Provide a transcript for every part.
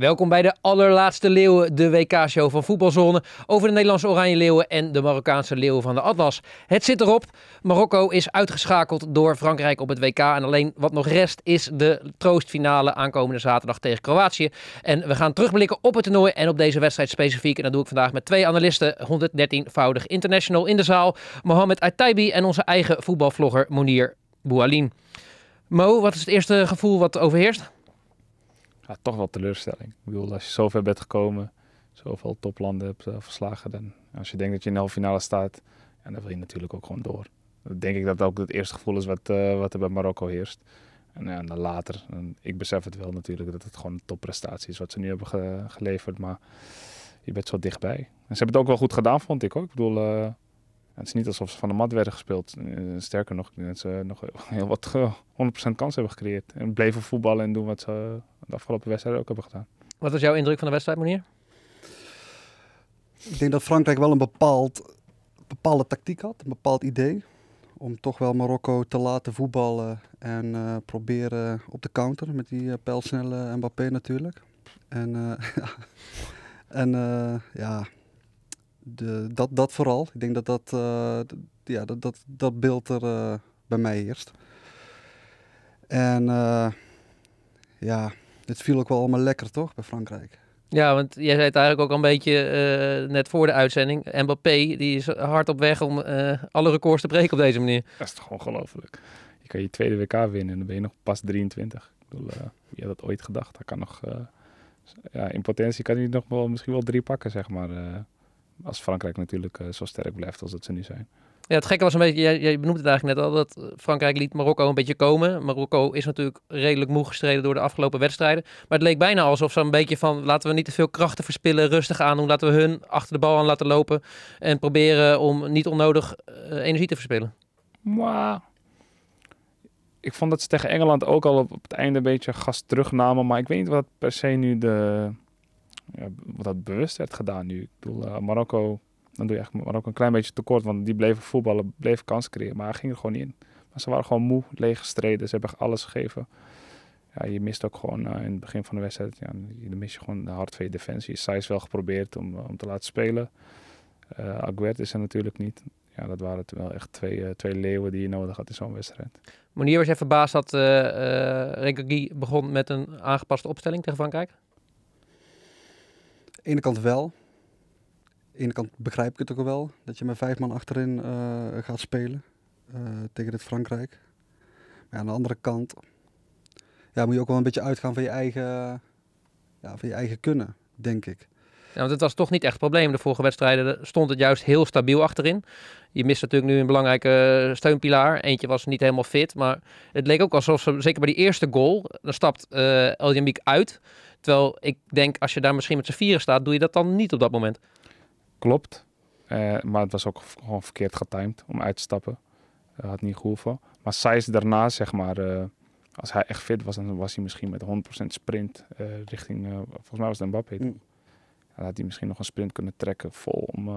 Welkom bij de allerlaatste Leeuwen, de WK-show van Voetbalzone over de Nederlandse Oranje Leeuwen en de Marokkaanse Leeuwen van de Atlas. Het zit erop. Marokko is uitgeschakeld door Frankrijk op het WK en alleen wat nog rest is de troostfinale aankomende zaterdag tegen Kroatië. En we gaan terugblikken op het toernooi en op deze wedstrijd specifiek. En dat doe ik vandaag met twee analisten, 113-voudig international in de zaal, Mohamed Aitaibi en onze eigen voetbalvlogger Monir Boualin. Mo, wat is het eerste gevoel wat overheerst? Toch wel teleurstelling. Ik bedoel, als je zo ver bent gekomen, zoveel toplanden hebt uh, verslagen, dan als je denkt dat je in de halve finale staat, dan wil je natuurlijk ook gewoon door. Dan denk ik dat ook het eerste gevoel is wat, uh, wat er bij Marokko heerst. En ja, dan later, ik besef het wel natuurlijk, dat het gewoon een topprestatie is wat ze nu hebben ge geleverd, maar je bent zo dichtbij. En ze hebben het ook wel goed gedaan, vond ik ook. Ik bedoel, het is niet alsof ze van de mat werden gespeeld. Sterker nog, dat ze nog heel wat 100% kans hebben gecreëerd. En bleven voetballen en doen wat ze de afgelopen wedstrijden ook hebben gedaan. Wat was jouw indruk van de wedstrijd, meneer? Ik denk dat Frankrijk wel een bepaald, bepaalde tactiek had, een bepaald idee. Om toch wel Marokko te laten voetballen en uh, proberen op de counter met die uh, pijlsnelle Mbappé natuurlijk. En, uh, en ja, de, dat, dat vooral. Ik denk dat dat, ja, dat, dat, dat beeld er bij mij heerst. En ja, het viel ook wel allemaal lekker, toch, bij Frankrijk? Ja, want jij zei het eigenlijk ook al een beetje uh, net voor de uitzending. Mbappé, die is hard op weg om uh, alle records te breken op deze manier. Dat is toch ongelooflijk. Je kan je tweede WK winnen en dan ben je nog pas 23. Ik bedoel, uh, wie had dat ooit gedacht? Hij kan nog, ja, in potentie kan hij nog wel, misschien wel drie pakken, zeg maar. Als Frankrijk natuurlijk zo sterk blijft als dat ze nu zijn. Ja, het gekke was een beetje, jij, jij benoemde het eigenlijk net al, dat Frankrijk liet Marokko een beetje komen. Marokko is natuurlijk redelijk moe gestreden door de afgelopen wedstrijden. Maar het leek bijna alsof ze een beetje van, laten we niet te veel krachten verspillen, rustig aan doen. Laten we hun achter de bal aan laten lopen en proberen om niet onnodig uh, energie te verspillen. Maar ik vond dat ze tegen Engeland ook al op, het einde een beetje gas terugnamen. Maar ik weet niet wat per se nu de, dat bewust werd gedaan nu. Ik bedoel, uh, Marokko dan doe je maar ook een klein beetje tekort. Want die bleven voetballen, bleven kans creëren. Maar ging er gewoon niet in. Maar ze waren gewoon moe, leeg gestreden. Ze hebben alles gegeven. Ja, je mist ook gewoon uh, in het begin van de wedstrijd. Ja, dan mis je gewoon de je defensie. Is wel geprobeerd om, om te laten spelen. Uh, Aguert is er natuurlijk niet. Ja, dat waren wel echt twee, twee leeuwen die je nodig had in zo'n wedstrijd. Monier was je verbaasd dat uh, Renkagui begon met een aangepaste opstelling tegen Frankrijk? Aan de ene kant wel de ene kant begrijp ik het ook wel, dat je met vijf man achterin uh, gaat spelen uh, tegen dit Frankrijk. Maar aan de andere kant ja, moet je ook wel een beetje uitgaan van je eigen, ja, van je eigen kunnen, denk ik. Ja, want het was toch niet echt het probleem. De vorige wedstrijden stond het juist heel stabiel achterin. Je mist natuurlijk nu een belangrijke steunpilaar. Eentje was niet helemaal fit. Maar het leek ook alsof ze, zeker bij die eerste goal, dan stapt uh, El uit. Terwijl ik denk, als je daar misschien met z'n vieren staat, doe je dat dan niet op dat moment. Klopt. Uh, maar het was ook gewoon verkeerd getimed om uit te stappen. Uh, had niet gehoeven. Maar Saïs daarna, zeg maar, uh, als hij echt fit was, dan was hij misschien met 100% sprint richting, volgens mij was het Mbappé. Mm. Dan had hij misschien nog een sprint kunnen trekken vol om,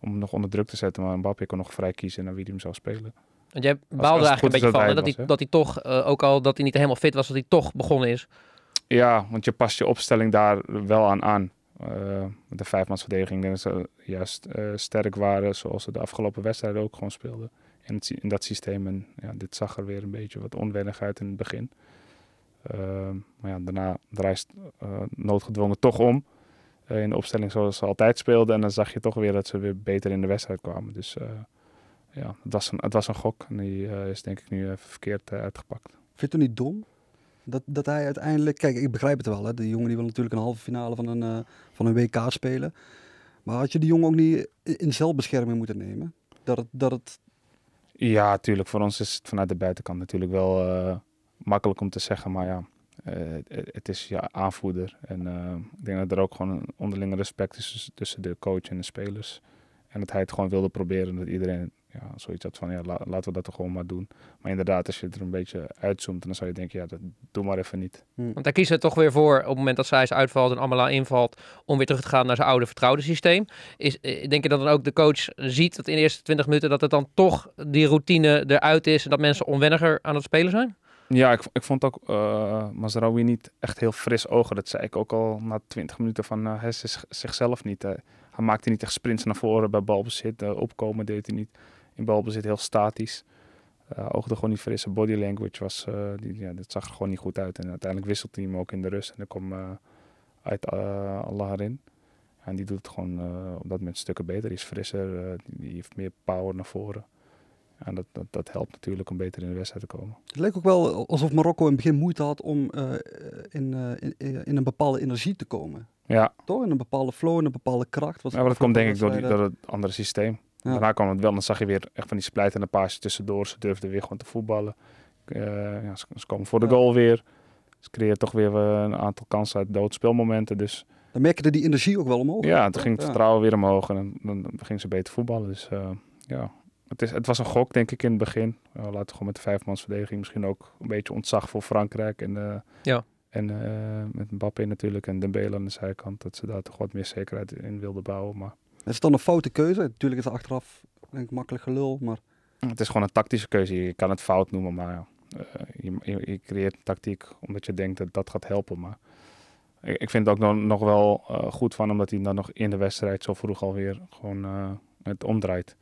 om nog onder druk te zetten. Maar Mbappé kon nog vrij kiezen naar wie hij hem zou spelen. Want jij baalde eigenlijk een beetje van dat, hij, dat hij toch, ook al dat hij niet helemaal fit was, dat hij toch begonnen is. Ja, want je past je opstelling daar wel aan aan. Uh, de vijfmansverdediging denk dat ze juist uh, sterk waren, zoals ze de afgelopen wedstrijden ook gewoon speelden. In, het, in dat systeem. En ja, dit zag er weer een beetje wat onwennig uit in het begin. Uh, maar ja, daarna draait noodgedwongen toch om. In de opstelling zoals ze altijd speelden. En dan zag je toch weer dat ze weer beter in de wedstrijd kwamen. Dus ja, het was, een, het was een gok. En die is denk ik nu even verkeerd uitgepakt. Vind je het niet dom? Dat, dat hij uiteindelijk, kijk, ik begrijp het wel. Hè. De jongen die wil natuurlijk een halve finale van een, uh, van een WK spelen. Maar had je die jongen ook niet in zelfbescherming moeten nemen? Dat het, dat het... Ja, natuurlijk. Voor ons is het vanuit de buitenkant natuurlijk wel uh, makkelijk om te zeggen. Maar ja, uh, het is ja, aanvoerder. En ik denk dat er ook gewoon een onderlinge respect is tussen de coach en de spelers. En dat hij het gewoon wilde proberen. Dat iedereen ja, zoiets had van, ja, laten we dat toch gewoon maar doen. Maar inderdaad, als je er een beetje uitzoomt, dan zou je denken, ja, dat doe maar even niet. Hm. Want hij kiest er toch weer voor, op het moment dat zij uitvalt en Amala invalt, om weer terug te gaan naar zijn oude vertrouwde systeem. Is, eh, denk je dat dan ook de coach ziet dat in de eerste 20 minuten, dat het dan toch die routine eruit is en dat mensen onwenniger aan het spelen zijn? Ja, ik, ik vond ook uh, Mazraoui niet echt heel fris ogen. Dat zei ik ook al na 20 minuten van uh, hij zichzelf niet. Uh, hij maakte niet echt sprints naar voren bij balbezit. opkomen deed hij niet. In balbezit heel statisch. oogde gewoon niet fris. body language was, die, ja, dat zag er gewoon niet goed uit. En uiteindelijk wisselt hij hem ook in de rust. En dan kwam uit Allah erin. En die doet het gewoon op dat moment stukken beter. Die is frisser, die heeft meer power naar voren. En dat, dat, dat, helpt natuurlijk om beter in de wedstrijd te komen. Het leek ook wel alsof Marokko in het begin moeite had om uh, in, uh, in, in, een bepaalde energie te komen. Ja. Toch? In een bepaalde flow, in een bepaalde kracht. ja, maar dat komt denk ik door, die, door het andere systeem. Ja. Daarna kwam het wel, dan zag je weer echt van die splijtende paasjes tussendoor. Ze durfden weer gewoon te voetballen. Uh, ja, ze, ze, komen voor de goal weer. Ze creëren toch weer een aantal kansen uit doodspelmomenten. Dus... Dan merkte die energie ook wel omhoog. Ja, toen ging het vertrouwen weer omhoog en dan, dan, dan ging ze beter voetballen. Dus ja, het, is, het was een gok, denk ik, in het begin. Uh, laten we gewoon met de vijfmansverdediging misschien ook een beetje ontzag voor Frankrijk. En, uh, ja. en uh, met Mbappé natuurlijk en Dembele aan de zijkant. Dat ze daar toch wat meer zekerheid in wilden bouwen. Maar... Het is dan een foute keuze. Natuurlijk is het achteraf denk ik, makkelijk gelul. Maar... Het is gewoon een tactische keuze. Je kan het fout noemen, maar je, je, je, creëert een tactiek omdat je denkt dat dat gaat helpen. Maar ik, ik vind het ook nog, nog wel goed van, omdat hij dan nog in de wedstrijd zo vroeg alweer gewoon het omdraait.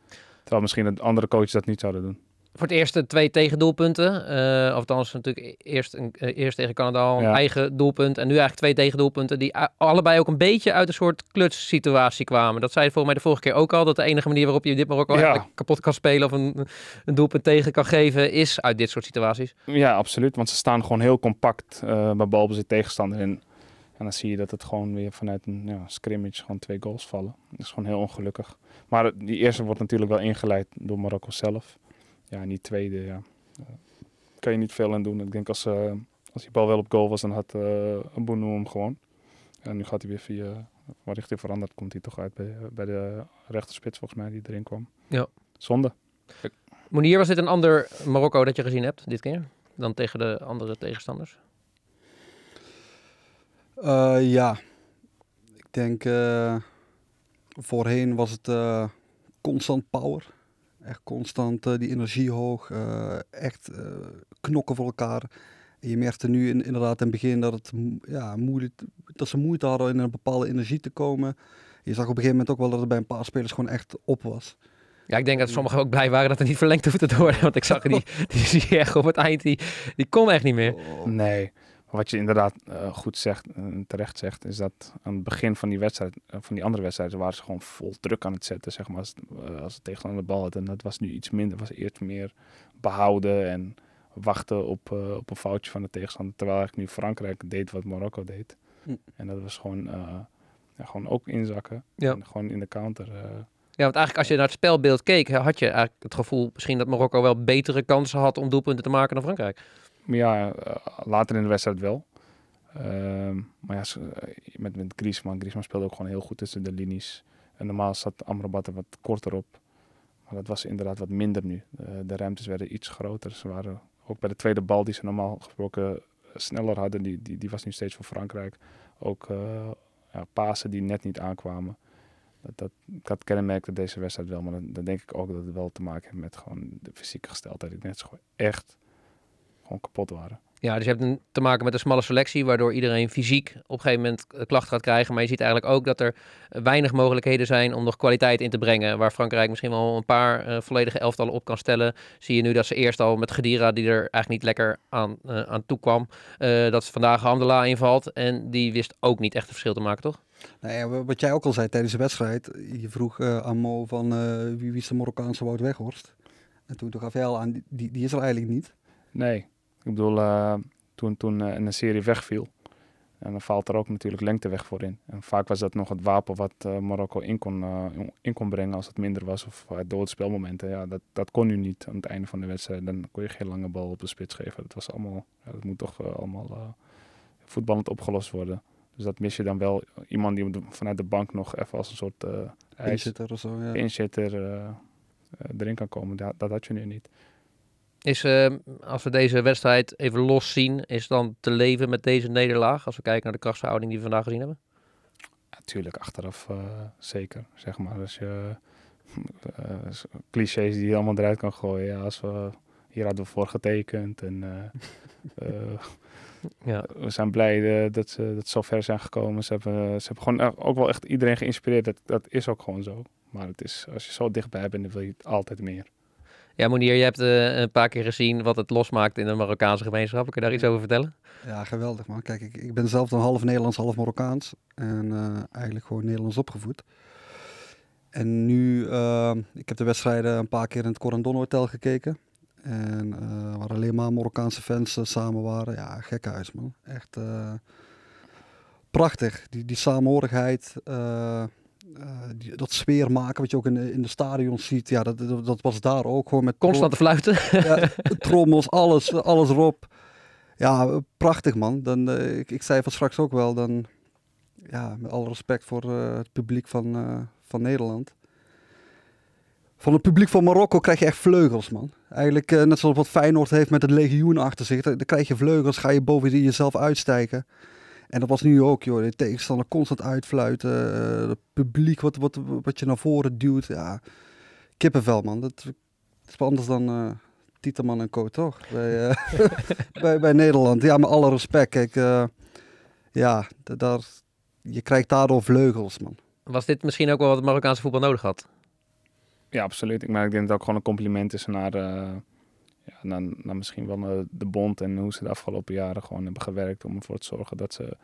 Terwijl misschien de andere coaches dat niet zouden doen. Voor het eerste twee tegendoelpunten. Uh, of althans natuurlijk eerst, een, uh, eerst tegen Canada een eigen doelpunt. En nu eigenlijk twee tegendoelpunten die allebei ook een beetje uit een soort klutssituatie kwamen. Dat zei volgens mij de vorige keer ook al. Dat de enige manier waarop je dit Marokko ja. kapot kan spelen of een, een, doelpunt tegen kan geven is uit dit soort situaties. Ja, absoluut. Want ze staan gewoon heel compact uh, bij balbezit tegenstander. En, en dan zie je dat het gewoon weer vanuit een ja, scrimmage gewoon twee goals vallen. Dat is gewoon heel ongelukkig. Maar die eerste wordt natuurlijk wel ingeleid door Marokko zelf. Ja, en die tweede, ja, uh, kan je niet veel aan doen. Ik denk als, uh, als die bal wel op goal was, dan had uh, Bono hem gewoon. En nu gaat hij weer via, waar richting veranderd, komt hij toch uit bij, bij de rechterspits volgens mij die erin kwam. Ja. Zonde. Monier, was dit een ander Marokko dat je gezien hebt dit keer? Dan tegen de andere tegenstanders? Ja, ik denk Voorheen was het uh, constant power. Echt constant die energie hoog. Echt knokken voor elkaar. En je merkte nu in, inderdaad in het begin dat, het, ja, moeilijk, dat ze moeite hadden in een bepaalde energie te komen. Je zag op een gegeven moment ook wel dat het bij een paar spelers gewoon echt op was. Ja, ik denk dat sommigen ook blij waren dat er niet verlengd hoefde te worden. Want ik zag die, die echt op het eind, die, die kon echt niet meer. Nee. Wat je inderdaad uh, goed zegt en terecht zegt, is dat aan het begin van die wedstrijd, uh, van die andere wedstrijden, waren ze gewoon vol druk aan het zetten, zeg maar, als, uh, als het tegenstander de bal had. En dat was nu iets minder, was eerst meer behouden en wachten op, op een foutje van de tegenstander. Terwijl eigenlijk nu Frankrijk deed wat Marokko deed. Hm. En dat was gewoon, ja, gewoon ook inzakken. Ja. En gewoon in de counter. Ja, want eigenlijk als je naar het spelbeeld keek, had je eigenlijk het gevoel misschien dat Marokko wel betere kansen had om doelpunten te maken dan Frankrijk ja, eh, later in de wedstrijd wel. Ehm, maar ja, eh, met, met Griezmann. Griezmann speelde ook gewoon heel goed tussen de linies. En normaal zat Amrabat er wat korter op. Maar dat was inderdaad wat minder nu. Uh, de ruimtes werden iets groter. Ze waren ook bij de tweede bal die ze normaal gesproken sneller hadden, die, die, die was nu steeds voor Frankrijk. Ook uh, ja, Pasen die net niet aankwamen. Dat, dat, dat kenmerkte deze wedstrijd wel. Maar dan, dan, denk ik ook dat het wel te maken heeft met gewoon de fysieke gesteldheid. Ik net gewoon echt gewoon kapot waren. Ja, dus je hebt te maken met een smalle selectie, waardoor iedereen fysiek op een gegeven moment klachten gaat krijgen. Maar je ziet eigenlijk ook dat er weinig mogelijkheden zijn om nog kwaliteit in te brengen. Waar Frankrijk misschien wel een paar uh, volledige elftallen op kan stellen. Zie je nu dat ze eerst al met Gedira, die er eigenlijk niet lekker aan, uh, aan toe kwam, uh, dat vandaag Handela invalt. En die wist ook niet echt een verschil te maken, toch? Nee, wat jij ook al zei tijdens de wedstrijd. Je vroeg aan Mo van wie, wie is de Marokkaanse Wout Weghorst. En toen gaf hij al aan, die, die is er eigenlijk niet. Nee, ik bedoel, uh, toen, toen uh, een serie wegviel. En dan valt er ook natuurlijk lengte weg voor in. En vaak was dat nog het wapen wat uh, Marokko in kon, in kon brengen als het minder was. Of door het spelmomenten. Ja, dat, dat kon nu niet aan het einde van de wedstrijd. Dan kon je geen lange bal op de spits geven. Dat, was allemaal, ja, dat moet toch allemaal voetballend opgelost worden. Dus dat mis je dan wel. Iemand die vanuit de bank nog even als een soort uh, inzitter of zo. Ja. Inzitter erin kan komen. Dat, dat had je nu niet. Is, uh, als we deze wedstrijd even los zien, is dan te leven met deze nederlaag? Als we kijken naar de krachtsverhouding die we vandaag gezien hebben? Natuurlijk, ja, achteraf uh, zeker. Zeg maar, als je uh, clichés die je allemaal eruit kan gooien. Ja, als we hier hadden we voor getekend. En eh, eh, Ja. we zijn blij eh, dat, ze, dat zo ver zijn gekomen. Ze hebben, ze hebben gewoon ook wel echt iedereen geïnspireerd. Dat, dat is ook gewoon zo. Maar het is, als je zo dichtbij bent, dan wil je het altijd meer. Ja, Monier, je hebt eh, een paar keer gezien wat het losmaakt in de Marokkaanse gemeenschap. Kun je daar iets over vertellen? Ja, geweldig man. Kijk, ik, ik ben zelf dan half Nederlands, half Marokkaans. En eh, eigenlijk gewoon Nederlands opgevoed. En nu, eh, ik heb de wedstrijden een paar keer in het Corendon Hotel gekeken. En waar alleen maar Marokkaanse fans samen waren. Ja, gekhuis man. Echt prachtig. Die, die samenhorigheid, eh, die, dat sfeer maken wat je ook in de, in de stadions ziet. Ja, dat, dat, dat was daar ook gewoon met Constant te fluiten. ja, trommels, alles, alles erop. Ja, prachtig man. Dan, eh, ik, ik zei van straks ook wel, dan, ja, met alle respect voor eh, het publiek van, van Nederland. Van het publiek van Marokko krijg je echt vleugels, man. Eigenlijk net zoals wat Feyenoord heeft met het legioen achter zich. Dan dan krijg je vleugels, ga je boven jezelf uitstijgen. En dat was nu ook, joh. De tegenstander constant uitfluiten. eh, het publiek wat, wat, wat je naar voren duwt. Ja, kippenvel, man. Dat, dat is wel anders dan eh Tieterman en Co, toch? Bij, eh, bij, bij Nederland. Ja, met alle respect. Kijk, eh, ja, da- daar, je krijgt daardoor vleugels, man. Was dit misschien ook wel wat het Marokkaanse voetbal nodig had? Ja, absoluut. Ik, maar ik denk dat het ook gewoon een compliment is naar, naar, naar misschien wel eh, de bond en hoe ze de afgelopen jaren gewoon hebben gewerkt om ervoor te zorgen dat ze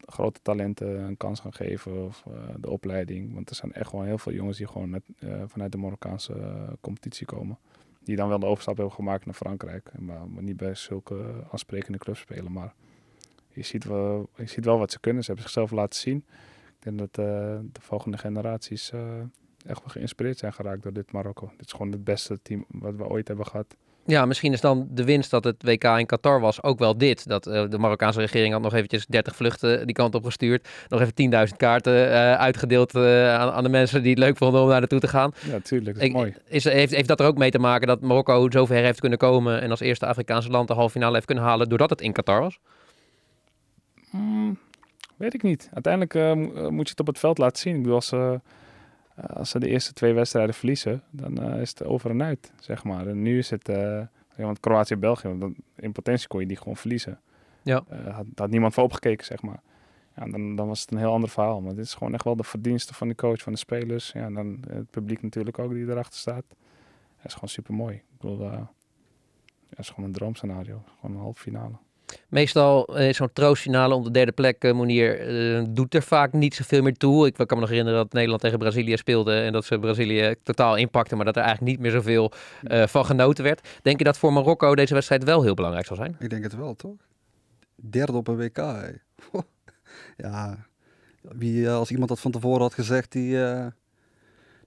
grote talenten een kans gaan geven of eh, de opleiding. Want er zijn echt gewoon heel veel jongens die gewoon net, eh, vanuit de Marokkaanse competitie komen. Die dan wel de overstap hebben gemaakt naar Frankrijk. Maar, maar niet bij zulke aansprekende clubs spelen. Maar je ziet, wel, je ziet wel wat ze kunnen. Ze hebben zichzelf laten zien. Ik denk dat de volgende generaties echt wel geïnspireerd zijn geraakt door dit Marokko. Dit is gewoon het beste team wat we ooit hebben gehad. Ja, misschien is dan de winst dat het WK in Qatar was ook wel dit. Dat eh, de Marokkaanse regering had nog eventjes 30 vluchten die kant op gestuurd. Nog even 10.000 kaarten eh, uitgedeeld eh, aan, aan de mensen die het leuk vonden om naar naartoe te gaan. Ja, tuurlijk. Dat is Ik- mooi. Is, heeft, heeft dat er ook mee te maken dat Marokko zover heeft kunnen komen en als eerste Afrikaanse land de halve finale heeft kunnen halen doordat het in Qatar was? Mm, weet ik niet. Uiteindelijk eh, mo- eh, moet je het op het veld laten zien. Ik bedoel, als als ze de eerste twee wedstrijden verliezen, dan eh, is het over en uit, zeg maar. En nu is het, eh, want Kroatië en België, want in potentie kon je die gewoon verliezen. Ja. Eh, had, had niemand voor opgekeken, zeg maar. Ja, dan, dan was het een heel ander verhaal. Maar dit is gewoon echt wel de verdienste van de coach, van de spelers. Ja, en dan het publiek natuurlijk ook die erachter staat. Dat is gewoon super mooi. Ik bedoel, eh, het is gewoon een droomscenario. Gewoon een halve finale. Meestal eh, zo'n troostfinale om de derde plek, eh, Monier, eh, doet er vaak niet zoveel meer toe. Ik kan me nog herinneren dat Nederland tegen Brazilië speelde en dat ze Brazilië totaal inpakten, maar dat er eigenlijk niet meer zoveel eh, van genoten werd. Denk je dat voor Marokko deze wedstrijd wel heel belangrijk zal zijn? Ik denk het wel, toch? Derde op een WK, ja, wie, als iemand dat van tevoren had gezegd, die,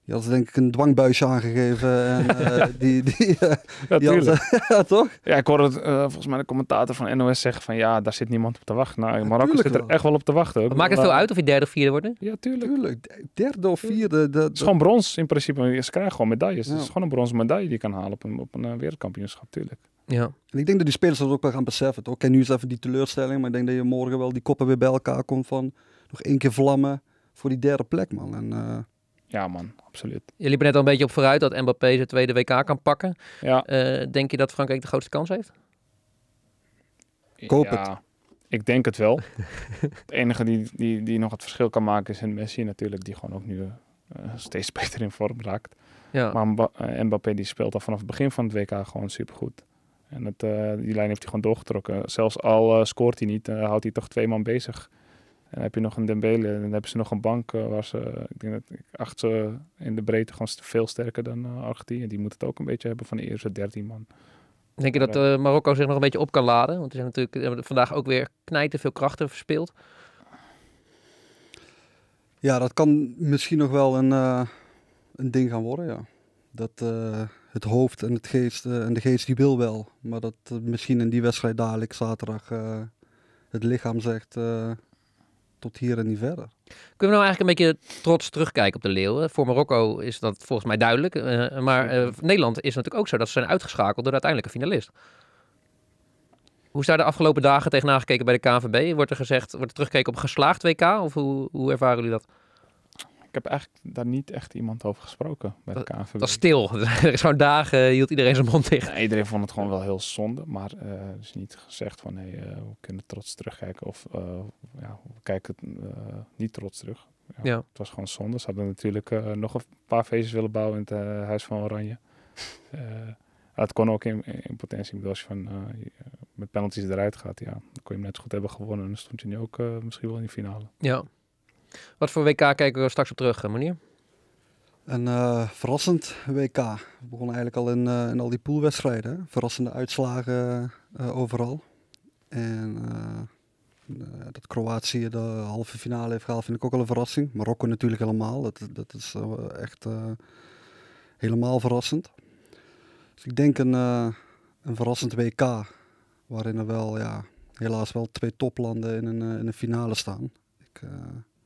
die had denk ik een dwangbuisje aangegeven. En, eh, die, die, eh, Ja, die had ze- ja, toch? Ja, ik hoorde het, eh, volgens mij de commentator van NOS zeggen van ja, daar zit niemand op te wachten. Nou, Marokko zit er wel. echt wel op te wachten. Maakt het veel eh, uit of je derde of vierde wordt? Ja, tuurlijk. Tuurlijk, derde of vierde. Dat, Het is gewoon brons in principe. Ze krijgen gewoon medailles. Het is gewoon een bronzen medaille die je kan halen op een, op een eh, wereldkampioenschap, tuurlijk. Ja. En ik denk dat die spelers dat ook wel gaan beseffen. toch? Oké, nu is even die teleurstelling, maar ik denk dat je morgen wel die koppen weer bij elkaar komt van nog één keer vlammen voor die derde plek, man. En, eh, Ja man, absoluut. Je liep er net al een beetje op vooruit dat Mbappé zijn tweede WK kan pakken. Ja, Eh, denk je dat Frankrijk de grootste kans heeft? Koop ja, Ik denk het wel. het enige die, die, die nog het verschil kan maken is een Messi natuurlijk, die gewoon ook nu eh, steeds beter in vorm raakt. Ja. Maar Mba- eh, Mbappé die speelt al vanaf het begin van het WK gewoon supergoed. En het, eh, die lijn heeft hij gewoon doorgetrokken. Zelfs al scoort hij niet, eh, houdt hij toch twee man bezig. En dan heb je nog een Dembele en dan hebben ze nog een bank eh, waar ze, ik denk dat ik acht ze in de breedte gewoon veel sterker dan eh, Argentinië. Die moet het ook een beetje hebben van de eerste 13 man. Denk je dat eh, Marokko zich nog een beetje op kan laden? Want er zijn natuurlijk hebben vandaag ook weer knijten veel krachten verspeeld. ja, dat kan misschien nog wel een, eh, een ding gaan worden, ja. Dat eh, het hoofd en het geest, en de geest die wil wel. Maar dat misschien in die wedstrijd dadelijk zaterdag eh, het lichaam zegt eh, tot hier en niet verder. Kunnen we nou eigenlijk een beetje trots terugkijken op de Leeuwen? Voor Marokko is dat volgens mij duidelijk. eh, maar eh, Nederland is natuurlijk ook zo dat ze zijn uitgeschakeld door de uiteindelijke finalist. Hoe is daar de afgelopen dagen tegenaan gekeken bij de KNVB? Wordt er gezegd, wordt er teruggekeken op een geslaagd WK? Of hoe, hoe ervaren jullie dat? Ik heb eigenlijk daar niet echt iemand over gesproken bij de KNVB. Dat is stil. Er is zo'n dagen hield iedereen zijn mond dicht. Iedereen vond het gewoon wel heel zonde, maar eh er is niet gezegd van hey, eh, we kunnen trots terugkijken of eh, ja, we kijken het eh, niet trots terug. Ja, Ja. Het was gewoon zonde. Ze hadden natuurlijk eh, nog een paar feestjes willen bouwen in het eh, Huis van Oranje. Eh, het kon ook in, in potentie. Ik als je van, eh, met penalties eruit gaat, ja, dan kon je hem net zo goed hebben gewonnen. En dan stond je nu ook eh, misschien wel in de finale. Ja. Wat voor WK kijken we straks op terug, eh, meneer? Een eh, verrassend WK. We begonnen eigenlijk al in, eh, al die poolwedstrijden. Verrassende uitslagen overal. En dat Kroatië de halve finale heeft gehaald vind ik ook wel een verrassing. Marokko natuurlijk helemaal. Dat, dat is echt helemaal verrassend. Dus ik denk een, een verrassend WK. Waarin er wel, ja, helaas wel twee toplanden in een, in een finale staan. Ik,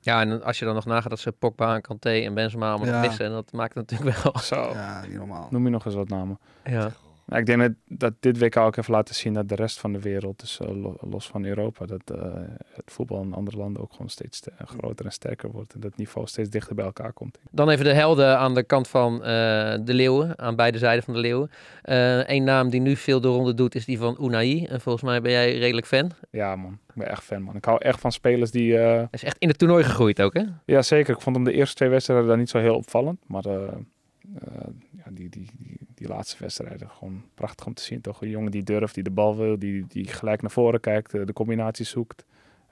Ja, en als je dan nog nagaat dat ze Pogba, en Kanté en Benzema allemaal Ja. missen, dat maakt het natuurlijk wel. Zo, ja, niet normaal. noem je nog eens wat namen. Ja. Nou, ik denk dat, dat dit WK ook heeft laten zien dat de rest van de wereld, dus eh, lo- los van Europa, dat eh, het voetbal in andere landen ook gewoon steeds groter en sterker wordt. En dat niveau steeds dichter bij elkaar komt. Dan even de helden aan de kant van eh, de Leeuwen, aan beide zijden van de Leeuwen. Eén naam die nu veel de ronde doet is die van Unai. En volgens mij ben jij redelijk fan. Ja man, ik ben echt fan man. Ik hou echt van spelers die... Hij is echt in het toernooi gegroeid ook, hè? ja zeker, ik vond hem de eerste twee wedstrijden daar niet zo heel opvallend. Maar ja, die, die, die, die laatste wedstrijden gewoon prachtig om te zien. Toch een jongen die durft, die de bal wil, die, die gelijk naar voren kijkt, eh, de combinatie zoekt.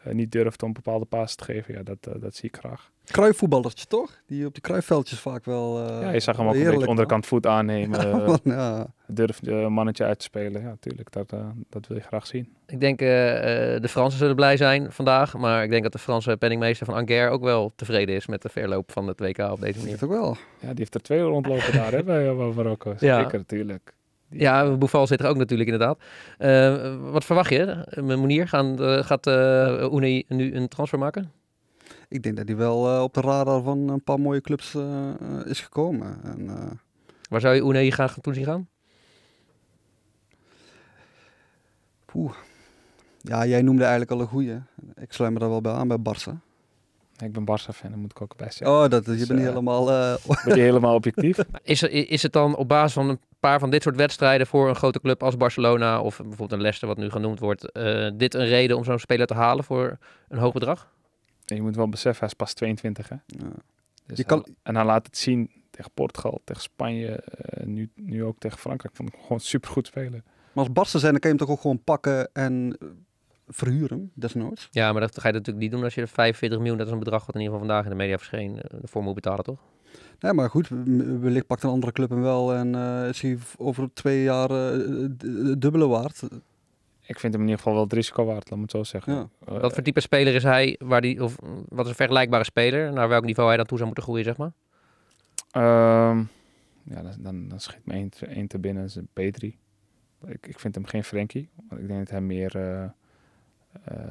Eh, niet durft om bepaalde passes te geven. Ja, dat, eh, dat zie ik graag. kruifvoetballertje toch? Die op die kruifveldjes vaak wel. eh, ja, je zag hem ook een beetje onderkant voet aannemen. eh, Man, ja. durft een mannetje uit te spelen. Ja, tuurlijk, dat, eh, dat wil je graag zien. Ik denk de Fransen zullen blij zijn vandaag. Maar ik denk dat de Franse penningmeester van Angers ook wel tevreden is met de verloop van het WK op deze manier. ook wel. Ja, die heeft er twee rondlopen daar hè, bij, Marokko. Ja. Zeker, natuurlijk. Ja, Boufal zit er ook natuurlijk inderdaad. Eh, wat verwacht je? Monier gaan, eh, gaat Unai nu een transfer maken? Ik denk dat hij wel op de radar van een paar mooie clubs is gekomen. En, Waar zou je Unai graag toe zien gaan? poeh. Ja, jij noemde eigenlijk al een goeie. Ik sluit me daar wel bij aan bij Barça. Ik ben Barça-fan, dat moet ik ook bij zeggen. Oh, dat, je Dus, bent niet eh, helemaal... eh, Ben je helemaal objectief? Is, er, is het dan op basis van een paar van dit soort wedstrijden voor een grote club als Barcelona of bijvoorbeeld een Leicester wat nu genoemd wordt, eh, dit een reden om zo'n speler te halen voor een hoog bedrag? En je moet wel beseffen, hij is pas 22 hè. ja. Dus Je kan- hij- en hij laat het zien tegen Portugal, tegen Spanje, nu, nu ook tegen Frankrijk. Ik vond hem gewoon super goed spelen. Maar als Barça zijn, dan kan je hem toch ook gewoon pakken en verhuren, desnoods. Ja, maar dat ga je natuurlijk niet doen als je er 45 miljoen, dat is een bedrag wat in ieder geval vandaag in de media verscheen, eh, voor moet betalen, toch? Nee, maar goed, wellicht pakt een andere club hem wel en eh, is hij over twee jaar eh, dubbele waard. Ik vind hem in ieder geval wel het risico waard, laat me het zo zeggen. Ja. Eh, Wat voor type speler is hij, waar die, of wat is een vergelijkbare speler, naar welk niveau hij dan toe zou moeten groeien, zeg maar? Ehm, ja, dan, dan, dan schiet me één, te- één te binnen, is een Petri. Ik, ik vind hem geen Frenkie. want Ik denk dat hij meer eh, eh,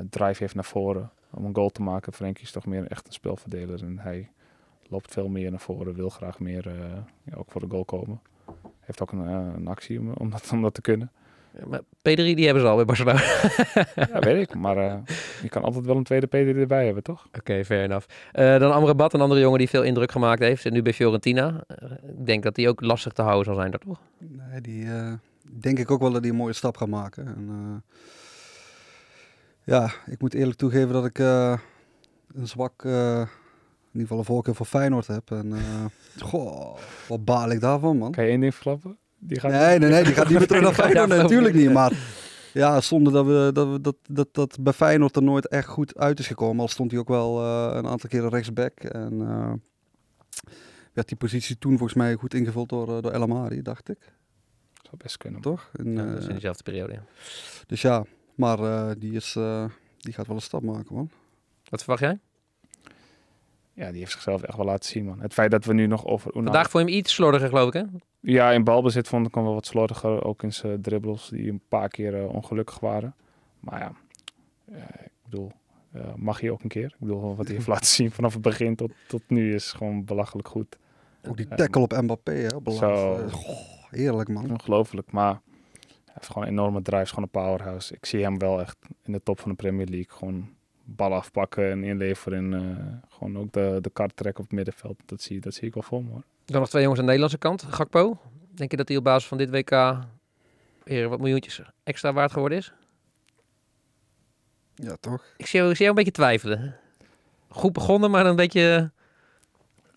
drive heeft naar voren om een goal te maken. Frenkie is toch meer echt een spelverdeler en hij loopt veel meer naar voren, wil graag meer eh, ja, ook voor de goal komen. Heeft ook een, eh, een actie om, om, dat, om dat te kunnen. Ja, Maar Pedri, die hebben ze al bij Barcelona. Ja, weet ik. Maar eh, je kan altijd wel een tweede Petri erbij hebben, toch? Oké, fair enough. Eh, dan Amrabat, een andere jongen die veel indruk gemaakt heeft. Zit nu bij Fiorentina. Eh, ik denk dat die ook lastig te houden zal zijn, daar toch? Nee, die eh, denk ik ook wel dat hij een mooie stap gaat maken. En, eh, ja, ik moet eerlijk toegeven dat ik eh, een zwak, eh, in ieder geval een voorkeur voor Feyenoord heb. En eh, goh, wat baal ik daarvan, man. Kan je één ding verklappen? Die gaat Nee, nee, nee, die gaat niet meer terug naar Feyenoord. Nee, natuurlijk niet. Maar ja, zonder dat, we, dat, we, dat, dat, dat bij Feyenoord er nooit echt goed uit is gekomen. Al stond hij ook wel eh, een aantal keren rechtsback. En eh, werd die positie toen volgens mij goed ingevuld door, door El Amari, dacht ik. zou best kunnen. Toch? En, Ja, dat is in dezelfde periode. ja. dus ja, maar eh, die, is, eh, die gaat wel een stap maken, man. Wat verwacht jij? Ja, die heeft zichzelf echt wel laten zien, man. Het feit dat we nu nog over... Unai- Vandaag voor hem iets slordiger, geloof ik, hè? Ja, in balbezit vond ik hem wel wat slordiger. Ook in zijn dribbles, die een paar keer eh, ongelukkig waren. Maar ja, eh, ik bedoel, eh, mag hij ook een keer. Ik bedoel, wat hij heeft laten zien vanaf het begin tot, tot nu is gewoon belachelijk goed. Ook die tackle op Mbappé, hè. Zo. Goh, heerlijk, man. Ongelooflijk, maar heeft gewoon een enorme drive, is gewoon een powerhouse. Ik zie hem wel echt in de top van de Premier League gewoon bal afpakken en inleveren. En eh, gewoon ook de, de kart trekken op het middenveld. Dat zie, dat zie ik wel voor me hoor. Dan nog twee jongens aan de Nederlandse kant. Gakpo. Denk je dat hij op basis van dit WK weer wat miljoentjes extra waard geworden is? Ja, toch? Ik zie, jou- ik zie jou een beetje twijfelen. Goed begonnen, maar een beetje...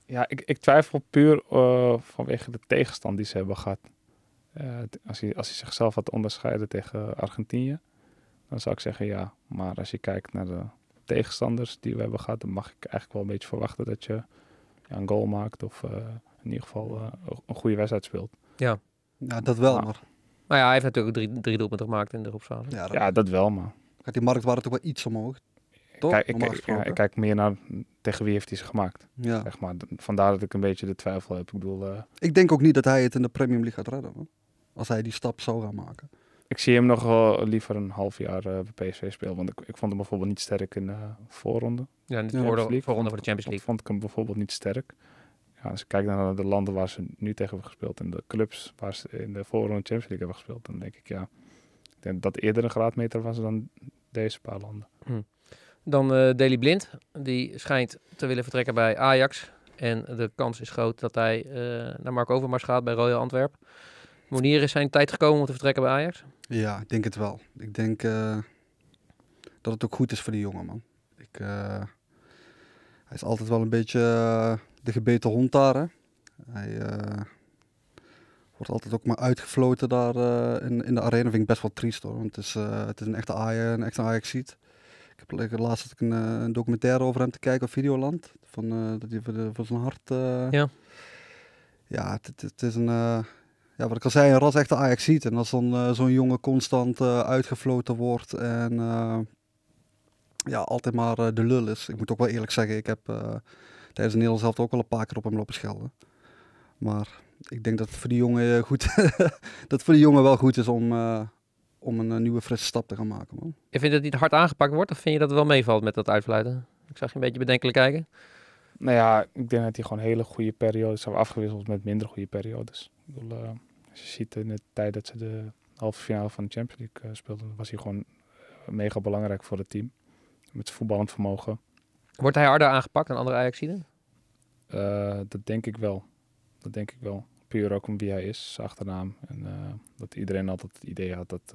Ja, ik, ik twijfel puur eh, vanwege de tegenstand die ze hebben gehad. Eh, als, hij, als hij zichzelf had onderscheiden tegen Argentinië, dan zou ik zeggen ja. Maar als je kijkt naar de tegenstanders die we hebben gehad, dan mag ik eigenlijk wel een beetje verwachten dat je ja, een goal maakt of eh, in ieder geval eh, een goede wedstrijd speelt. Ja, dat wel, Nou, maar Nou ja, hij heeft natuurlijk ook drie, drie doelpunten gemaakt in de groepsfase. ja, Ja, dat wel, maar gaat die marktwaarde toch wel iets omhoog. Toch? kijk, ik, ja, ik kijk meer naar tegen wie heeft hij ze gemaakt. Ja. Zeg maar. Vandaar dat ik een beetje de twijfel heb. Ik bedoel, eh, Ik denk ook niet dat hij het in de Premium League gaat redden. Man. Als hij die stap zou gaan maken. Ik zie hem nog wel liever een half jaar eh, bij PSV spelen. Want ik, ik vond hem bijvoorbeeld niet sterk in de voorronde. Ja, in de Ja, voorronde voor de Champions League. vond ik hem bijvoorbeeld niet sterk. Ja, als ik kijk naar de landen waar ze nu tegen hebben gespeeld. En de clubs waar ze in de voorronde Champions League hebben gespeeld. Dan denk ik ja, ik denk dat eerder een graadmeter was dan deze paar landen. Dan eh Daley Blind. Die schijnt te willen vertrekken bij Ajax. En de kans is groot dat hij eh, naar Mark Overmars gaat bij Royal Antwerp. Wanneer is zijn tijd gekomen om te vertrekken bij Ajax? Ja, ik denk het wel. Ik denk eh, dat het ook goed is voor die jongen, man. Ik, eh, hij is altijd wel een beetje eh, de gebeten hond daar, hè. Hij wordt altijd ook maar uitgefloten daar in, in de arena. vind ik best wel triest, hoor. Want het is, het is een echte Ajax, een echte Ajax ziet. Ik heb laatst een, een documentaire over hem te kijken op Videoland. Van, dat hij voor, de, voor zijn hart... Ja. Ja, het, het, het is een... ja, wat ik al zei, een ras echte Ajax ziet. En als dan eh, zo'n jongen constant eh, uitgefloten wordt en eh, ja, altijd maar de lul is. Ik moet ook wel eerlijk zeggen, ik heb eh, tijdens de Nederlands zelf ook wel een paar keer op hem lopen schelden. Maar ik denk dat het voor die jongen goed, dat voor die jongen wel goed is om, eh, om een nieuwe frisse stap te gaan maken, man. Je vindt dat het niet hard aangepakt wordt? Of vind je dat het wel meevalt met dat uitfluiten? Ik zag je een beetje bedenkelijk kijken. Nou ja, ik denk dat hij gewoon hele goede periodes hebben afgewisseld met minder goede periodes. Ik bedoel, eh, je ziet in de tijd dat ze de halve finale van de Champions League eh, speelden, was hij gewoon eh, mega belangrijk voor het team. Met zijn voetballend vermogen. Wordt hij harder aangepakt dan andere Ajaxiden? Eh, dat denk ik wel. Dat denk ik wel. Puur ook om wie hij is, zijn achternaam. En dat iedereen altijd het idee had dat,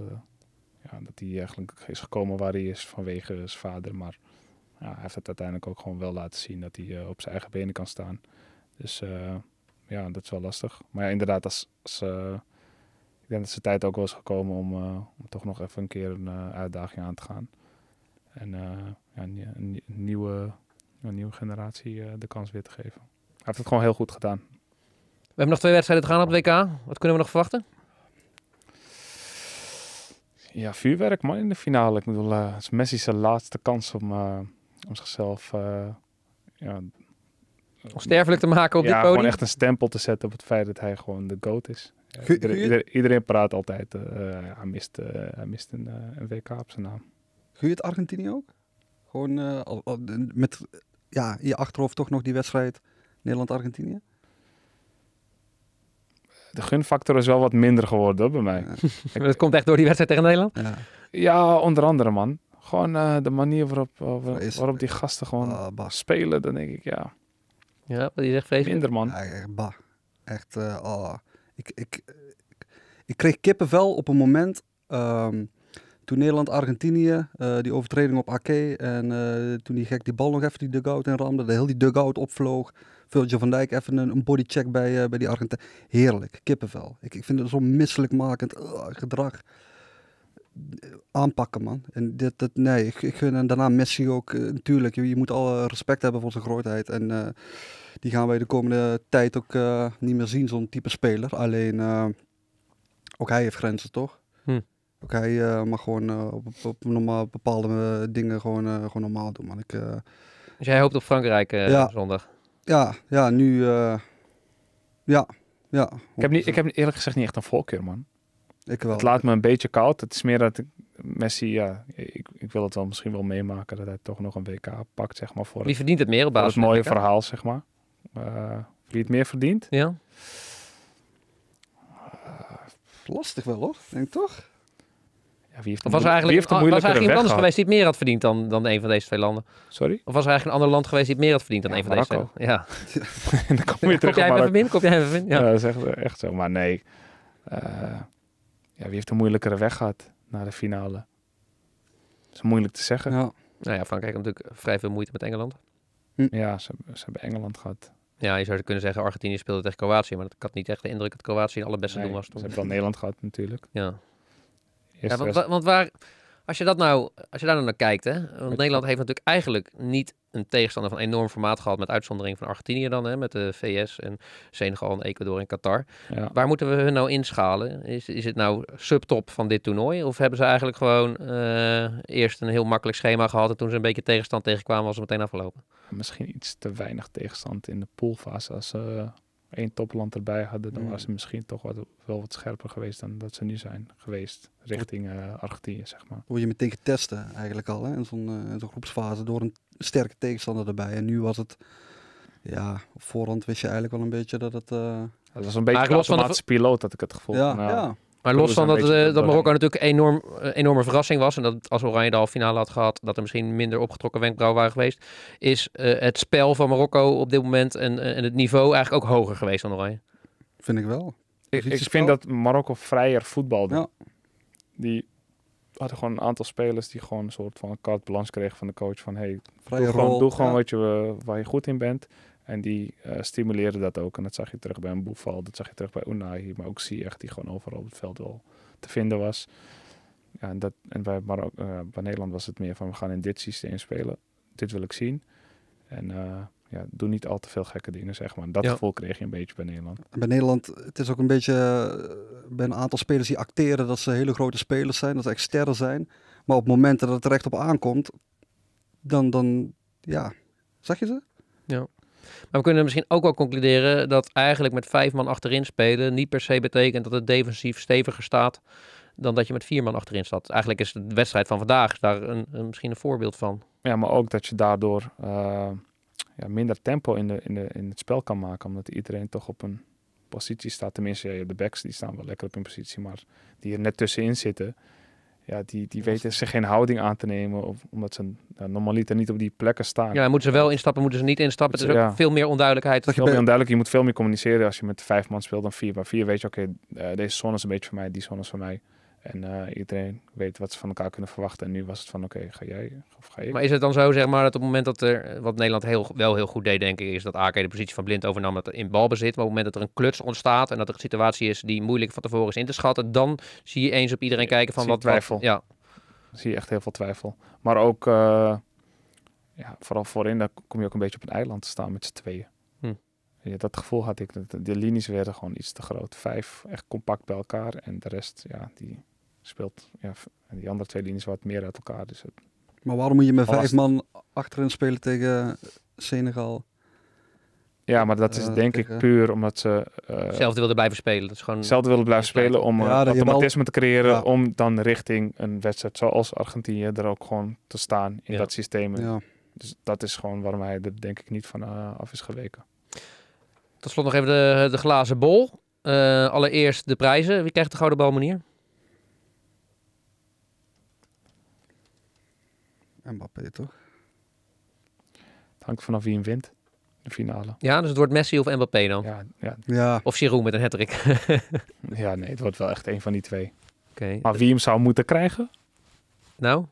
ja, dat hij eigenlijk is gekomen waar hij is vanwege zijn vader. Maar ja, hij heeft het uiteindelijk ook gewoon wel laten zien dat hij op zijn eigen benen kan staan. Dus ja, dat is wel lastig. Maar ja, inderdaad, als, als, eh, ik denk dat zijn tijd ook wel is gekomen om, eh, om toch nog even een keer een eh, uitdaging aan te gaan. En ja, een, nieuwe, een nieuwe generatie de kans weer te geven. Hij heeft het gewoon heel goed gedaan. We hebben nog twee wedstrijden te gaan op WK. Wat kunnen we nog verwachten? Ja, vuurwerk man in de finale. Ik bedoel, het is Messi's laatste kans om, om zichzelf eh, ja, Onsterfelijk te maken op ja, dit gewoon podium? echt een stempel te zetten op het feit dat hij gewoon de GOAT is. Iedereen, praat altijd, eh, hij mist, eh, hij mist een, eh, een WK op zijn naam. Gun je het Argentinië ook? Gewoon al, al- met ja, in je achterhoofd toch nog die wedstrijd Nederland-Argentinië? De gunfactor is wel wat minder geworden hoor, bij mij. Ja. Dat komt echt door die wedstrijd tegen Nederland? Ja. Ja, onder andere man. Gewoon eh, de manier waarop, waarop die gasten gewoon Ah, spelen, dan denk ik ja, Ja, wat je zegt vreselijk. minder man. Ja, echt, bah. Echt, eh, ah. ik, ik, ik, ik kreeg kippenvel op een moment ehm, toen Nederland-Argentinië, eh, die overtreding op Ake en eh, toen die gek die bal nog even die dugout in ramde, de heel die dugout opvloog. Virgil van Dijk even een, een bodycheck bij, eh, bij die Argentijn. Heerlijk, kippenvel. Ik, ik vind het zo misselijkmakend uh, gedrag. Aanpakken, man. En dit, dit, nee, ik, ik gun en daarna Messi ook. eh, natuurlijk, je, je moet alle respect hebben voor zijn grootheid. En eh, die gaan wij de komende tijd ook eh, niet meer zien, zo'n type speler. Alleen, eh, ook hij heeft grenzen, toch? Hm. Ook hij eh, mag gewoon eh, op, op, op normaal, bepaalde dingen gewoon, eh, gewoon normaal doen, man. Ik, eh, Dus jij hoopt op Frankrijk eh, Ja. zondag. ja, ja, nu... eh, ja, ja. Ik heb, niet, ik heb eerlijk gezegd niet echt een voorkeur man. Ik wel. Het laat me een beetje koud. Het is meer dat ik, Messi, ja, ik, ik wil het wel misschien wel meemaken dat hij toch nog een WK pakt, zeg maar, voor, Wie verdient het meer op basis het van mooie verhaal, zeg maar. Eh, wie het meer verdient? Ja. Lastig wel, hoor. Denk toch? Ja, wie heeft Of een was er eigenlijk, wie heeft een was er eigenlijk weg anders gehad? geweest die het meer had verdiend dan, dan een van deze twee landen? Sorry? Of was er eigenlijk een ander land geweest die het meer had verdiend dan Ja, een van deze twee? Ja. dan kom je terug jij op hem even binnen? Kop jij even? Ja. Ja. dat is echt, echt zo. Maar nee. Eh, ja, wie heeft een moeilijkere weg gehad naar de finale? Dat is moeilijk te zeggen. Ja, Ja. Nou ja, Frankrijk heeft natuurlijk vrij veel moeite met Engeland. ze, hebben- ze hebben Engeland gehad. Ja, je zou kunnen zeggen Argentinië speelde tegen Kroatië, maar ik had niet echt de indruk dat Kroatië het allerbeste Nee, doen was. ze Toch? hebben wel Nederland gehad natuurlijk. Ja. Ja, want, want waar, als je dat nou, als je daar nou naar kijkt, hè, want Nederland heeft natuurlijk eigenlijk niet een tegenstander van enorm formaat gehad, met uitzondering van Argentinië dan, hè, met de VS en Senegal en Ecuador en Qatar. ja. Waar moeten we hun nou inschalen? Is, is het nou subtop van dit toernooi? Of hebben ze eigenlijk gewoon eh, eerst een heel makkelijk schema gehad en toen ze een beetje tegenstand tegenkwamen, was het meteen afgelopen? Misschien iets te weinig tegenstand in de poolfase. Als ze één topland erbij hadden, dan Mm. waren ze misschien toch wat, wel wat scherper geweest dan dat ze nu zijn geweest. Richting eh, Argentinië, zeg maar. Word je meteen getesten eigenlijk al hè, in zo'n eh, in zo'n groepsfase door een sterke tegenstander erbij. En nu was het, ja, op voorhand wist je eigenlijk wel een beetje dat het... eh, Dat was een beetje een automatische piloot, had ik het gevoel. ja, Nou, ja. Maar los van een dat, eh, dat. Marokko natuurlijk een enorm, eh, enorme verrassing was. En dat als Oranje de halve finale had gehad, dat er misschien minder opgetrokken wenkbrauwen waren geweest. Is eh, het spel van Marokko op dit moment en, en het niveau eigenlijk ook hoger geweest dan Oranje. vind ik wel. Ik, ik vind dat Marokko vrijer voetbalde. Ja. Die hadden gewoon een aantal spelers die gewoon een soort van carte blanche kregen van de coach. Van hey, Vrije doe gewoon, doe gewoon wat je, waar je goed in bent. En die eh stimuleerden dat ook. En dat zag je terug bij een Boefal, dat zag je terug bij Unai. Maar ook Ziyech, die gewoon overal op het veld wel te vinden was. Ja, en, dat, en bij, Marok- eh, bij Nederland was het meer van we gaan in dit systeem spelen. Dit wil ik zien. En eh, ja, doe niet al te veel gekke dingen, zeg maar. Dat Ja. gevoel kreeg je een beetje bij Nederland. Bij Nederland, het is ook een beetje bij een aantal spelers die acteren dat ze hele grote spelers zijn, dat ze echt sterren zijn. Maar op momenten dat het er echt op aankomt, dan, dan ja, zag je ze? Maar we kunnen misschien ook wel concluderen dat eigenlijk met vijf man achterin spelen niet per se betekent dat het defensief steviger staat dan dat je met vier man achterin staat. Eigenlijk is de wedstrijd van vandaag daar een, een, misschien een voorbeeld van. Ja, maar ook dat je daardoor eh, ja, minder tempo in, de, in, de, in het spel kan maken. Omdat iedereen toch op een positie staat. Tenminste, ja, de backs die staan wel lekker op hun positie. Maar die er net tussenin zitten. Ja, die, die weten zich geen houding aan te nemen. Of, omdat ze ja, normaliter niet op die plekken staan. Ja, moeten ze wel instappen, moeten ze niet instappen. Het is ook Ja. veel meer onduidelijkheid. Dat veel meer onduidelijk. Je moet veel meer communiceren als je met vijf man speelt dan vier. Bij vier weet je, oké, eh, deze zone is een beetje voor mij, die zone is voor mij. En eh, iedereen weet wat ze van elkaar kunnen verwachten. En nu was het van, oké, ga jij of ga ik? Maar is het dan zo, zeg maar, dat op het moment dat er, wat Nederland heel, wel heel goed deed, denk ik, is dat AK de positie van Blind overnam met in balbezit. Maar op het moment dat er een kluts ontstaat en dat er een situatie is die moeilijk van tevoren is in te schatten, dan zie je eens op iedereen kijken van wat, twijfel. ja, Dan zie je echt heel veel twijfel. Maar ook, eh, ja, vooral voorin, dan kom je ook een beetje op een eiland te staan met z'n tweeën. Hm. Ja, dat gevoel had ik. Dat de linies werden gewoon iets te groot. Vijf echt compact bij elkaar. En de rest, ja, die speelt. Ja, die andere twee linies wat meer uit elkaar. Dus het, Maar waarom moet je met vijf man achterin spelen tegen Senegal? ja, maar dat is Eh, denk ik puur omdat ze eh hetzelfde wilde blijven spelen. Dat is gewoon, hetzelfde willen blijven spelen. Om Ja, eh, automatisme te creëren. Ja. Om dan richting een wedstrijd zoals Argentinië er ook gewoon te staan in Ja. dat systeem. Ja. Dus dat is gewoon waarom hij er denk ik niet van eh, af is geweken. Tot slot nog even de, de glazen bol. Eh, allereerst de prijzen. Wie krijgt de gouden balmanier? Mbappé toch? Het hangt vanaf wie hem wint. De finale. Ja, dus het wordt Messi of Mbappé dan. Ja, ja, Ja, Of Giroud met een hattrick. ja, nee, het wordt wel echt een van die twee. Oké. Maar wie hem zou moeten krijgen, Nou,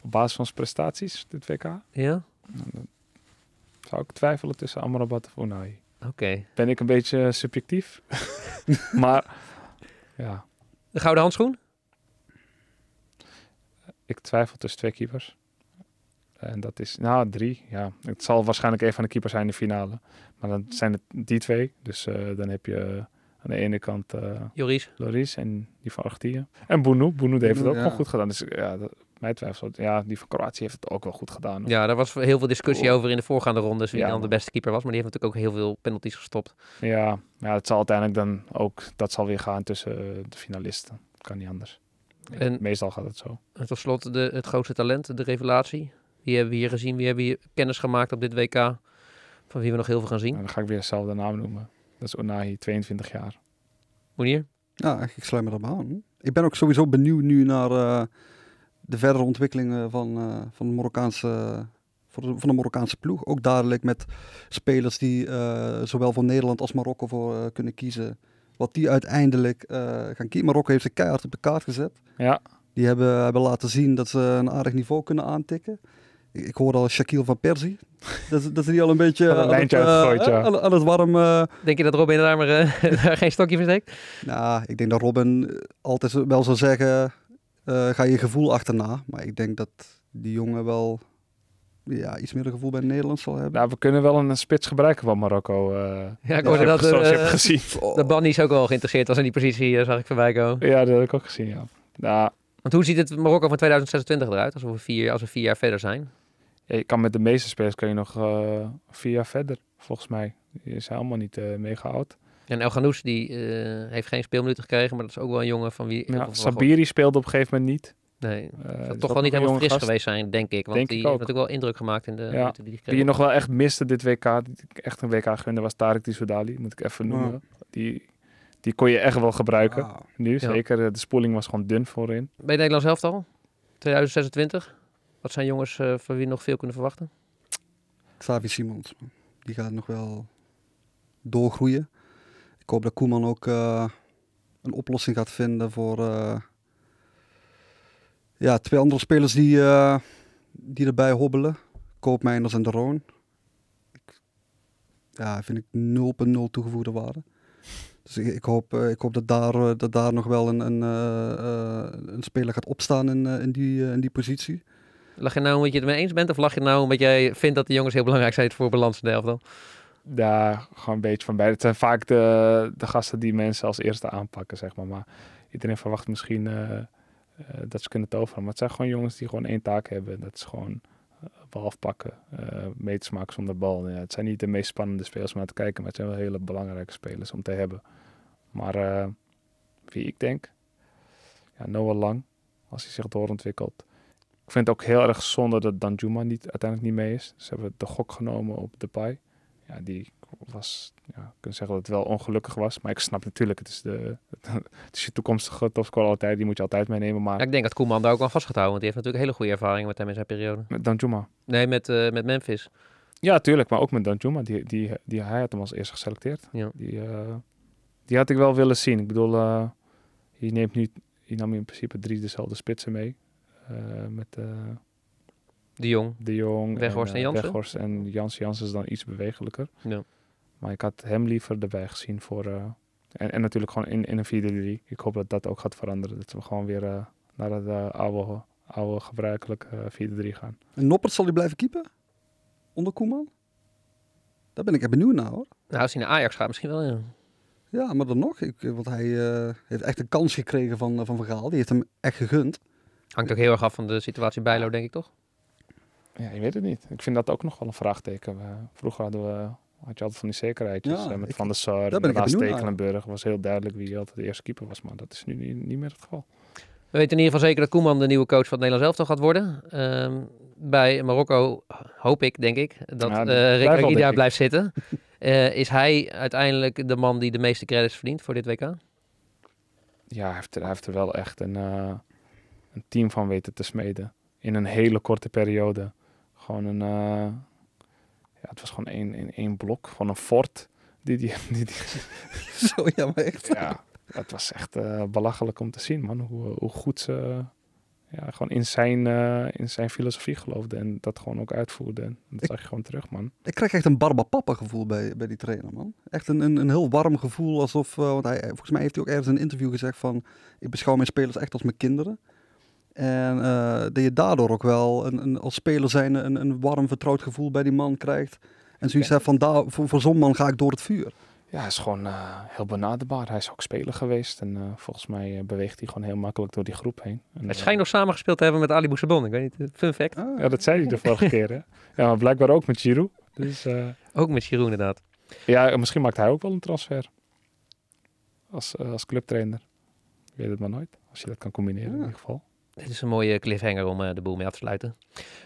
op basis van zijn prestaties, dit WK, ja, zou ik twijfelen tussen Amrabat of Unai. oké. Ben ik een beetje subjectief. maar ja, De gouden handschoen? Ik twijfel tussen twee keepers. En dat is, nou, drie. Ja, het zal waarschijnlijk een van de keepers zijn in de finale. Maar dan zijn het die twee. Dus eh, dan heb je eh, aan de ene kant eh Joris? Loris en die van Argentinië. En Bounu. Bounu heeft het ook Ja. gewoon goed gedaan. Dus ja, dat, mij twijfel. Ja, die van Kroatië heeft het ook wel goed gedaan. hoor. Ja, daar was heel veel discussie Oh. over in de voorgaande rondes wie Ja, dan de beste keeper was. Maar die heeft natuurlijk ook heel veel penalties gestopt. Ja, ja, het zal uiteindelijk dan ook, dat zal weer gaan tussen de finalisten. Kan niet anders. En- Meestal gaat het zo. En tot slot de, het grootste talent, de revelatie. Wie hebben we hier gezien? Wie hebben we hier kennis gemaakt op dit WK? Van wie we nog heel veel gaan zien. En dan ga ik weer dezelfde naam noemen. Dat is Onahi, 22 jaar. Monier? ja ik sluit me daarbij aan. ik ben ook sowieso benieuwd nu naar eh, de verdere ontwikkelingen van, eh, van, de Marokkaanse, van de Marokkaanse ploeg. Ook dadelijk met spelers die eh, zowel voor Nederland als Marokko voor eh, kunnen kiezen. Wat die uiteindelijk eh, gaan kiezen. Marokko heeft ze keihard op de kaart gezet. Ja, Die hebben, hebben laten zien dat ze een aardig niveau kunnen aantikken. Ik, ik hoorde al Shaquille van Persie. dat, dat ze die al een beetje een aan lijntje het, eh, ja. aan, aan het warm... eh, Denk je dat Robin daar maar eh, daar geen stokje voor steekt? nou, ik denk dat Robin eh, altijd wel zou zeggen, eh, ga je gevoel achterna. Maar ik denk dat die jongen wel ja, iets meer een gevoel bij Nederland zal hebben. nou, we kunnen wel een spits gebruiken van Marokko. eh Ja, ik Ja, hoorde dat, zoals je eh, hebt gezien. dat Bannies ook wel geïnteresseerd was in die positie, eh, zag ik voorbij komen. Ja, dat heb ik ook gezien, ja. Nou, Want hoe ziet het Marokko van 2026 eruit, als we vier, als we vier jaar verder zijn? ja, je kan met de meeste spelers kan je nog vier jaar verder, volgens mij. Die is helemaal niet eh, mega oud. En El Ghanous, die eh, heeft geen speelminuten gekregen, maar dat is ook wel een jongen van wie... Ja, Sabiri speelde op een gegeven moment niet. Nee, Eh, zal ook toch wel niet helemaal fris gast. geweest zijn, denk ik. Want Denk die ik heeft ook. natuurlijk wel indruk gemaakt in de minuten die je nog wel echt miste dit WK, die ik echt een WK gunde, was Tarek Tissoudali. Moet ik even noemen. Die, die kon je echt wel gebruiken. Nu, zeker. eh, De spoeling was gewoon dun voorin. Bij het Nederlands elftal, 2026. Wat zijn jongens eh, van wie nog veel kunnen verwachten? Xavi Simons, die gaat nog wel doorgroeien. Ik hoop dat Koeman ook eh, een oplossing gaat vinden voor eh, ja, twee andere spelers die, eh, die erbij hobbelen. Koopmeiners en De Roon. Ik, ja, vind ik 0.0 toegevoegde waarde. Dus ik, ik, hoop, eh, ik hoop dat daar, eh, dat daar nog wel een, een, een speler gaat opstaan in, eh, in, die, eh, in die positie. Lach je nou omdat je het ermee eens bent? Of lach je nou omdat jij vindt dat de jongens heel belangrijk zijn voor balans in de elftal? Ja, gewoon een beetje van beide. Het zijn vaak de, de gasten die mensen als eerste aanpakken, zeg maar. Maar iedereen verwacht misschien eh, eh, dat ze kunnen toveren. Maar het zijn gewoon jongens die gewoon één taak hebben. Dat is gewoon eh, bal afpakken, eh meters maken zonder bal. Ja, het zijn niet de meest spannende spelers om naar te kijken, maar het zijn wel hele belangrijke spelers om te hebben. Maar wie ik denk, ja, Noah Lang, als hij zich doorontwikkelt. Ik vind het ook heel erg zonde dat Danjuma niet, uiteindelijk niet mee is. Ze hebben de gok genomen op Depay. Ja, die was, ja, ik kan zeggen dat het wel ongelukkig was. Maar ik snap natuurlijk, het is, de, het is je toekomstige topscorer altijd. Die moet je altijd meenemen. Maar Ja, ik denk dat Koeman daar ook wel vast gaat houden, want die heeft natuurlijk hele goede ervaringen met hem in zijn periode. met Danjuma. Nee, met, eh, met Memphis. Ja, tuurlijk. Maar ook met Danjuma. Die, die, die, hij had hem als eerste geselecteerd. Ja. Die, eh, die had ik wel willen zien. Ik bedoel, je neemt nu, je nam in principe drie dezelfde spitsen mee. Met De Jong. De Jong, Weghorst en eh, Jansen? Weghorst en Jans. Jans is dan iets bewegelijker. Ja. Maar ik had hem liever erbij gezien voor... eh, en, en natuurlijk gewoon in, in een 4-3. Ik hoop dat dat ook gaat veranderen. Dat we gewoon weer eh, naar het eh, oude, oude gebruikelijke eh, 4-3 gaan. En Noppert zal hij blijven keepen? Onder Koeman? Daar ben ik echt benieuwd naar hoor. Nou, als hij naar Ajax gaat, misschien wel, ja. Ja, maar dan nog. Ik, want hij eh, heeft echt een kans gekregen van, eh, van Van Gaal. Die heeft hem echt gegund. Hangt ook heel erg af van de situatie bij Bijlo, denk ik toch? Ja, je weet het niet. Ik vind dat ook nog wel een vraagteken. Vroeger hadden we, had je altijd van die zekerheidjes. Ja, eh, met ik- Van der Sar, naar. Stekelenburg. was heel duidelijk wie altijd de eerste keeper was. Maar dat is nu niet, niet meer het geval. We weten in ieder geval zeker dat Koeman de nieuwe coach van het Nederlands elftal gaat worden. Ehm, bij Marokko hoop ik, denk ik, dat Ja, eh blijft Rick blijft zitten. Eh, is hij uiteindelijk de man die de meeste credits verdient voor dit WK? Ja, hij heeft er, hij heeft er wel echt een, eh, een team van weten te smeden. In een hele korte periode. Gewoon een... eh, ja, het was gewoon één, één, één blok van een fort. Die, die, die, die- Zo, ja, maar echt. ja, het was echt eh, belachelijk om te zien, man. Hoe, hoe goed ze ja, gewoon in zijn, eh, in zijn filosofie geloofden. En dat gewoon ook uitvoerden. En dat Ik- zag je gewoon terug, man. Ik krijg echt een Barba Papa gevoel bij, bij die trainer, man. Echt een, een, een heel warm gevoel. Alsof, eh, want hij, volgens mij heeft hij ook ergens in een interview gezegd van... Ik beschouw mijn spelers echt als mijn kinderen. En eh, dat je daardoor ook wel een, een, als speler zijn een, een warm vertrouwd gevoel bij die man krijgt. En zoiets Ja. van, daar, voor, voor zo'n man ga ik door het vuur. Ja, hij is gewoon eh, heel benaderbaar. Hij is ook speler geweest. En eh, volgens mij beweegt hij gewoon heel makkelijk door die groep heen. En, Hij eh, schijnt nog samengespeeld te hebben met Ali Boussabon. Ik weet niet, fun fact. Ah. Ja, dat zei hij de vorige keer, hè? Ja, maar blijkbaar ook met Giroud. Dus eh, Ook met Giroud inderdaad. ja, misschien maakt hij ook wel een transfer. Als, als clubtrainer. Je weet het maar nooit. Als je dat kan combineren in ieder geval. Dit is een mooie cliffhanger om uh, de boel mee af te sluiten.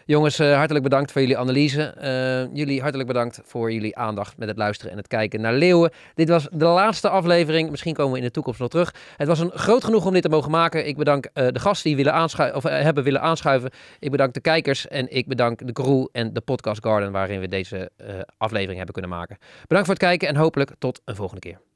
Jongens, uh, hartelijk bedankt voor jullie analyse. Uh, jullie hartelijk bedankt voor jullie aandacht met het luisteren en het kijken naar Leeuwen. Dit was de laatste aflevering. Misschien komen we in de toekomst nog terug. Het was een groot genoeg om dit te mogen maken. Ik bedank de gasten die willen aanschu of, hebben willen aanschuiven. Ik bedank de kijkers en ik bedank de crew en de podcast Garden waarin we deze aflevering hebben kunnen maken. Bedankt voor het kijken en hopelijk tot een volgende keer.